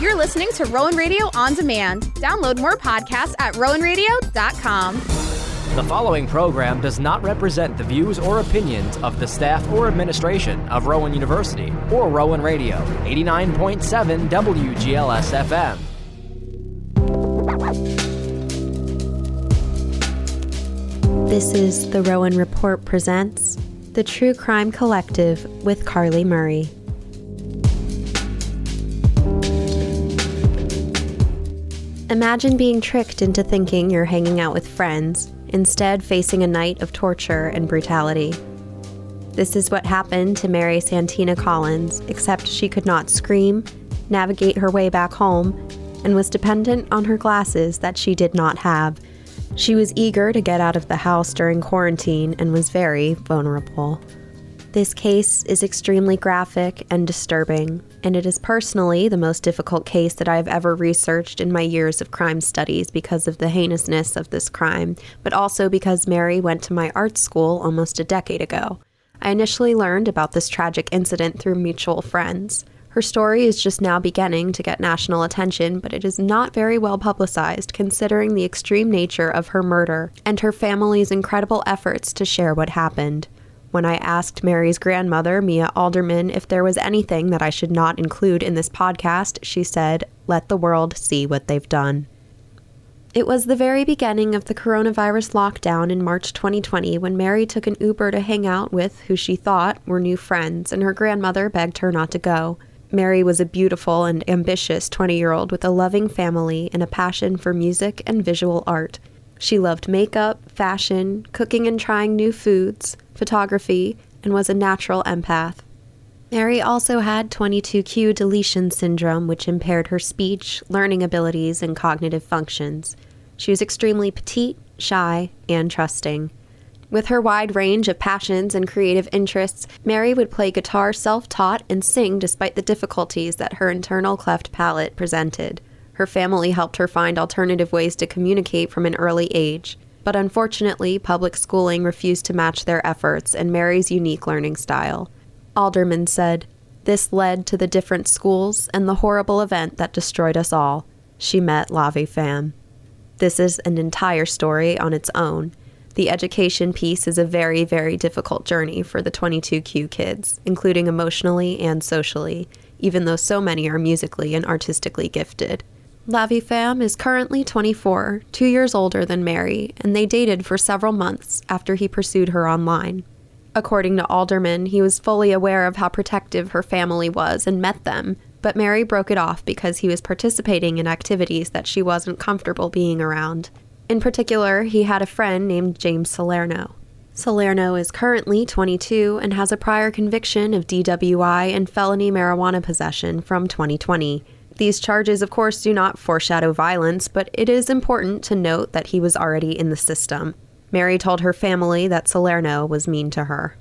You're listening to Rowan Radio on demand. Download more podcasts at rowanradio.com. The following program does not represent the views or opinions of the staff or administration of Rowan University or Rowan Radio, 89.7 WGLS FM. This is the Rowan Report presents The True Crime Collective with Carly Murray. Imagine being tricked into thinking you're hanging out with friends, instead, facing a night of torture and brutality. This is what happened to Mary Santina Collins, except she could not scream, navigate her way back home, and was dependent on her glasses that she did not have. She was eager to get out of the house during quarantine and was very vulnerable. This case is extremely graphic and disturbing, and it is personally the most difficult case that I have ever researched in my years of crime studies because of the heinousness of this crime, but also because Mary went to my art school almost a decade ago. I initially learned about this tragic incident through mutual friends. Her story is just now beginning to get national attention, but it is not very well publicized considering the extreme nature of her murder and her family's incredible efforts to share what happened. When I asked Mary's grandmother, Mia Alderman, if there was anything that I should not include in this podcast, she said, Let the world see what they've done. It was the very beginning of the coronavirus lockdown in March 2020 when Mary took an Uber to hang out with who she thought were new friends, and her grandmother begged her not to go. Mary was a beautiful and ambitious 20 year old with a loving family and a passion for music and visual art. She loved makeup, fashion, cooking and trying new foods, photography, and was a natural empath. Mary also had 22q deletion syndrome, which impaired her speech, learning abilities, and cognitive functions. She was extremely petite, shy, and trusting. With her wide range of passions and creative interests, Mary would play guitar self taught and sing despite the difficulties that her internal cleft palate presented. Her family helped her find alternative ways to communicate from an early age. But unfortunately, public schooling refused to match their efforts and Mary's unique learning style. Alderman said, This led to the different schools and the horrible event that destroyed us all. She met La Vie Pham. This is an entire story on its own. The education piece is a very, very difficult journey for the 22Q kids, including emotionally and socially, even though so many are musically and artistically gifted. La Vie Pham is currently 24, two years older than Mary, and they dated for several months after he pursued her online. According to Alderman, he was fully aware of how protective her family was and met them, but Mary broke it off because he was participating in activities that she wasn't comfortable being around. In particular, he had a friend named James Salerno. Salerno is currently 22 and has a prior conviction of DWI and felony marijuana possession from 2020. These charges, of course, do not foreshadow violence, but it is important to note that he was already in the system. Mary told her family that Salerno was mean to her.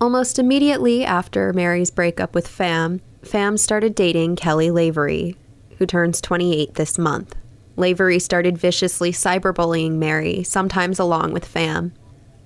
Almost immediately after Mary's breakup with Pham, Pham started dating Kelly Lavery, who turns 28 this month. Lavery started viciously cyberbullying Mary, sometimes along with Pham.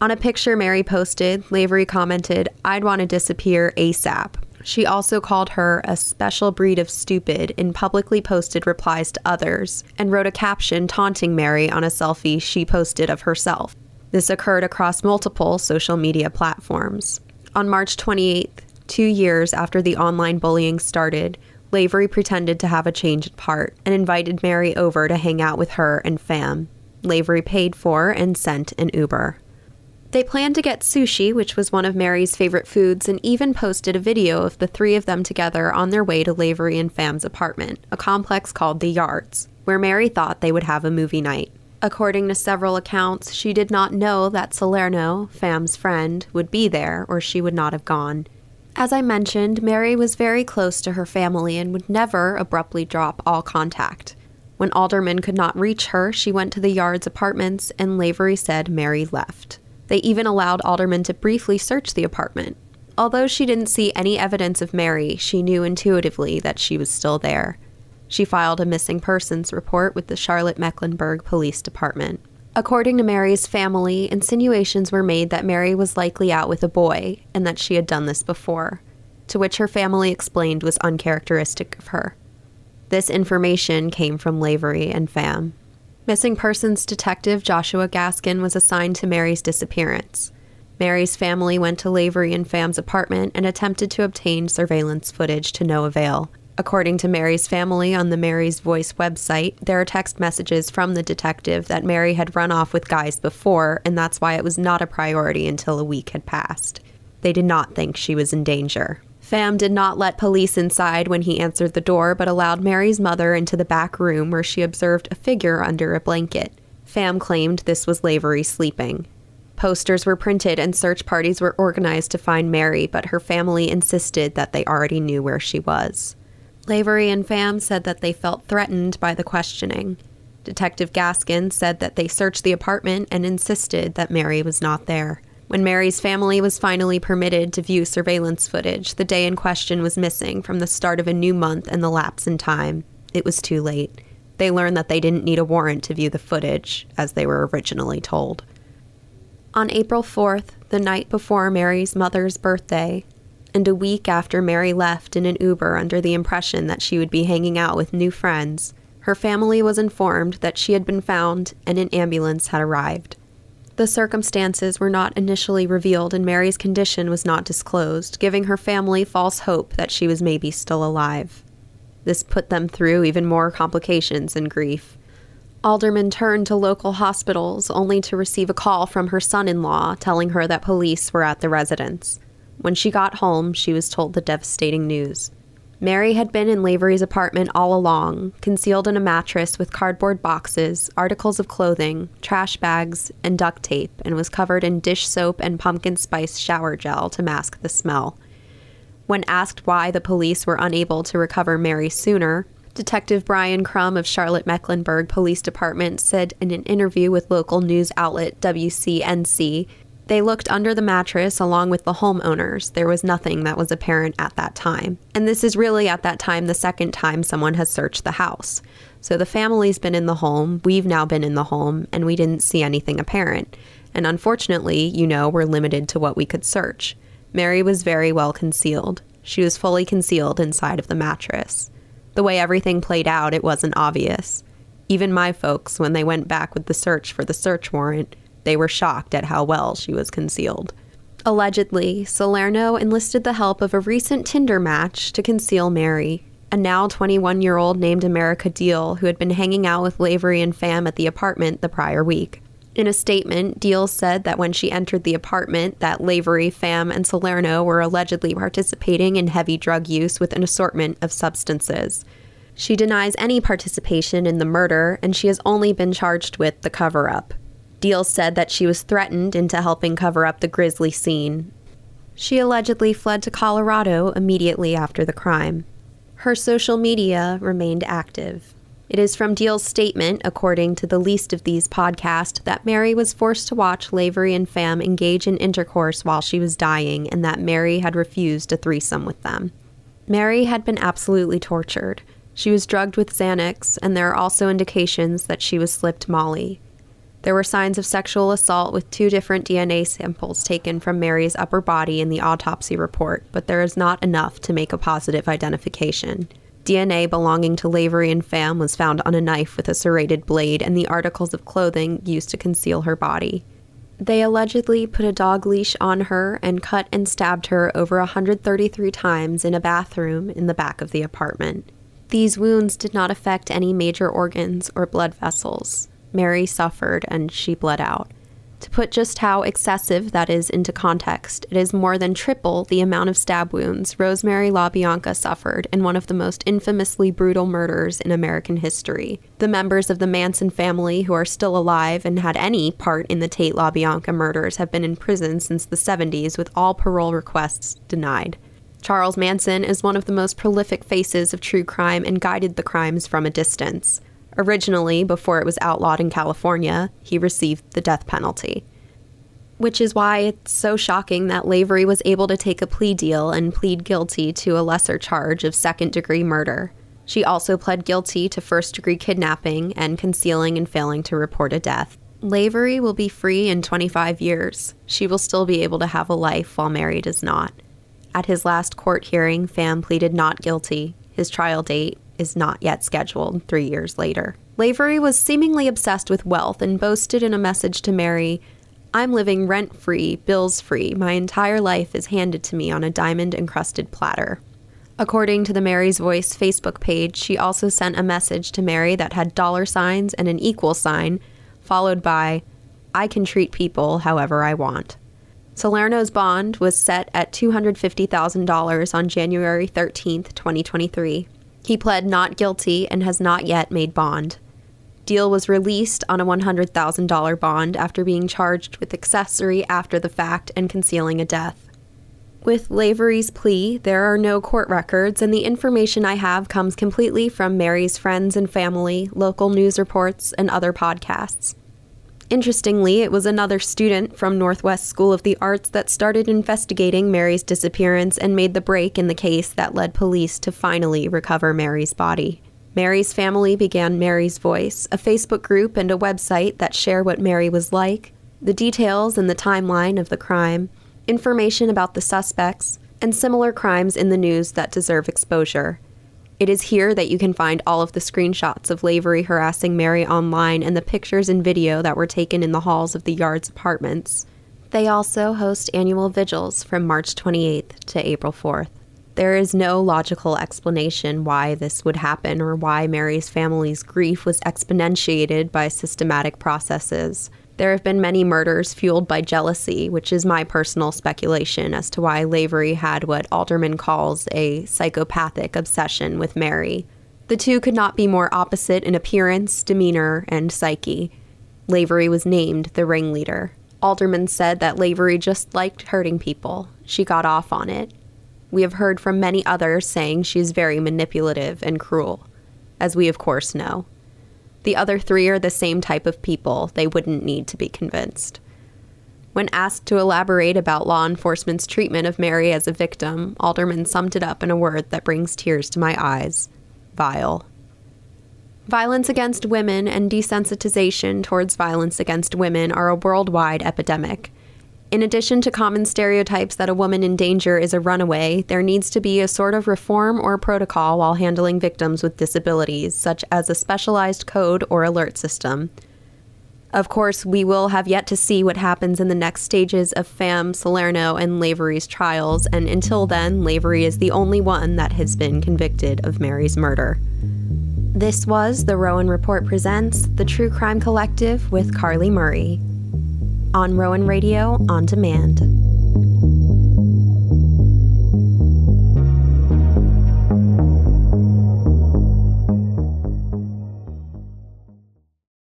On a picture Mary posted, Lavery commented, I'd want to disappear ASAP. She also called her a special breed of stupid in publicly posted replies to others and wrote a caption taunting Mary on a selfie she posted of herself. This occurred across multiple social media platforms. On March 28th, two years after the online bullying started, Lavery pretended to have a change at heart and invited Mary over to hang out with her and Pham. Lavery paid for and sent an Uber. They planned to get sushi, which was one of Mary's favorite foods, and even posted a video of the three of them together on their way to Lavery and Pham's apartment, a complex called The Yards, where Mary thought they would have a movie night. According to several accounts, she did not know that Salerno, Pham's friend, would be there, or she would not have gone. As I mentioned, Mary was very close to her family and would never abruptly drop all contact. When Alderman could not reach her, she went to the Yards apartments, and Lavery said Mary left. They even allowed Alderman to briefly search the apartment. Although she didn't see any evidence of Mary, she knew intuitively that she was still there. She filed a missing persons report with the Charlotte Mecklenburg Police Department. According to Mary's family, insinuations were made that Mary was likely out with a boy and that she had done this before, to which her family explained was uncharacteristic of her. This information came from Lavery and Pham. Missing persons detective Joshua Gaskin was assigned to Mary's disappearance. Mary's family went to Lavery and Pham's apartment and attempted to obtain surveillance footage to no avail. According to Mary's family on the Mary's Voice website, there are text messages from the detective that Mary had run off with guys before, and that's why it was not a priority until a week had passed. They did not think she was in danger. Pham did not let police inside when he answered the door, but allowed Mary's mother into the back room where she observed a figure under a blanket. Pham claimed this was Lavery sleeping. Posters were printed and search parties were organized to find Mary, but her family insisted that they already knew where she was. Lavery and Pham said that they felt threatened by the questioning. Detective Gaskin said that they searched the apartment and insisted that Mary was not there. When Mary's family was finally permitted to view surveillance footage, the day in question was missing from the start of a new month and the lapse in time. It was too late. They learned that they didn't need a warrant to view the footage, as they were originally told. On April 4th, the night before Mary's mother's birthday, and a week after Mary left in an Uber under the impression that she would be hanging out with new friends, her family was informed that she had been found and an ambulance had arrived. The circumstances were not initially revealed, and Mary's condition was not disclosed, giving her family false hope that she was maybe still alive. This put them through even more complications and grief. Alderman turned to local hospitals only to receive a call from her son in law telling her that police were at the residence. When she got home, she was told the devastating news. Mary had been in Lavery's apartment all along, concealed in a mattress with cardboard boxes, articles of clothing, trash bags, and duct tape, and was covered in dish soap and pumpkin spice shower gel to mask the smell. When asked why the police were unable to recover Mary sooner, Detective Brian Crum of Charlotte Mecklenburg Police Department said in an interview with local news outlet WCNC they looked under the mattress along with the homeowners. There was nothing that was apparent at that time. And this is really at that time the second time someone has searched the house. So the family's been in the home, we've now been in the home, and we didn't see anything apparent. And unfortunately, you know, we're limited to what we could search. Mary was very well concealed. She was fully concealed inside of the mattress. The way everything played out, it wasn't obvious. Even my folks, when they went back with the search for the search warrant, they were shocked at how well she was concealed. Allegedly, Salerno enlisted the help of a recent Tinder match to conceal Mary, a now 21 year old named America Deal who had been hanging out with Lavery and Pham at the apartment the prior week. In a statement, Deal said that when she entered the apartment, that Lavery, Pham, and Salerno were allegedly participating in heavy drug use with an assortment of substances. She denies any participation in the murder, and she has only been charged with the cover up. Deal said that she was threatened into helping cover up the grisly scene. She allegedly fled to Colorado immediately after the crime. Her social media remained active. It is from Deal's statement, according to the least of these podcast, that Mary was forced to watch Lavery and Pham engage in intercourse while she was dying, and that Mary had refused a threesome with them. Mary had been absolutely tortured. She was drugged with Xanax, and there are also indications that she was slipped Molly. There were signs of sexual assault with two different DNA samples taken from Mary's upper body in the autopsy report, but there is not enough to make a positive identification. DNA belonging to Lavery and Pham was found on a knife with a serrated blade and the articles of clothing used to conceal her body. They allegedly put a dog leash on her and cut and stabbed her over 133 times in a bathroom in the back of the apartment. These wounds did not affect any major organs or blood vessels. Mary suffered and she bled out. To put just how excessive that is into context, it is more than triple the amount of stab wounds Rosemary LaBianca suffered in one of the most infamously brutal murders in American history. The members of the Manson family who are still alive and had any part in the Tate LaBianca murders have been in prison since the 70s with all parole requests denied. Charles Manson is one of the most prolific faces of true crime and guided the crimes from a distance. Originally, before it was outlawed in California, he received the death penalty. Which is why it's so shocking that Lavery was able to take a plea deal and plead guilty to a lesser charge of second degree murder. She also pled guilty to first degree kidnapping and concealing and failing to report a death. Lavery will be free in 25 years. She will still be able to have a life while Mary does not. At his last court hearing, Pham pleaded not guilty. His trial date is not yet scheduled three years later. Lavery was seemingly obsessed with wealth and boasted in a message to Mary I'm living rent free, bills free. My entire life is handed to me on a diamond encrusted platter. According to the Mary's Voice Facebook page, she also sent a message to Mary that had dollar signs and an equal sign, followed by, I can treat people however I want. Salerno's bond was set at $250,000 on January 13, 2023. He pled not guilty and has not yet made bond. Deal was released on a $100,000 bond after being charged with accessory after the fact and concealing a death. With Lavery's plea, there are no court records, and the information I have comes completely from Mary's friends and family, local news reports, and other podcasts. Interestingly, it was another student from Northwest School of the Arts that started investigating Mary's disappearance and made the break in the case that led police to finally recover Mary's body. Mary's family began Mary's Voice, a Facebook group and a website that share what Mary was like, the details and the timeline of the crime, information about the suspects, and similar crimes in the news that deserve exposure. It is here that you can find all of the screenshots of Lavery harassing Mary online and the pictures and video that were taken in the halls of the Yards apartments. They also host annual vigils from March 28th to April 4th. There is no logical explanation why this would happen or why Mary's family's grief was exponentiated by systematic processes. There have been many murders fueled by jealousy, which is my personal speculation as to why Lavery had what Alderman calls a psychopathic obsession with Mary. The two could not be more opposite in appearance, demeanor, and psyche. Lavery was named the ringleader. Alderman said that Lavery just liked hurting people. She got off on it. We have heard from many others saying she is very manipulative and cruel, as we of course know. The other three are the same type of people. They wouldn't need to be convinced. When asked to elaborate about law enforcement's treatment of Mary as a victim, Alderman summed it up in a word that brings tears to my eyes vile. Violence against women and desensitization towards violence against women are a worldwide epidemic. In addition to common stereotypes that a woman in danger is a runaway, there needs to be a sort of reform or protocol while handling victims with disabilities, such as a specialized code or alert system. Of course, we will have yet to see what happens in the next stages of Pham, Salerno, and Lavery's trials, and until then, Lavery is the only one that has been convicted of Mary's murder. This was the Rowan Report Presents The True Crime Collective with Carly Murray on Rowan Radio on demand.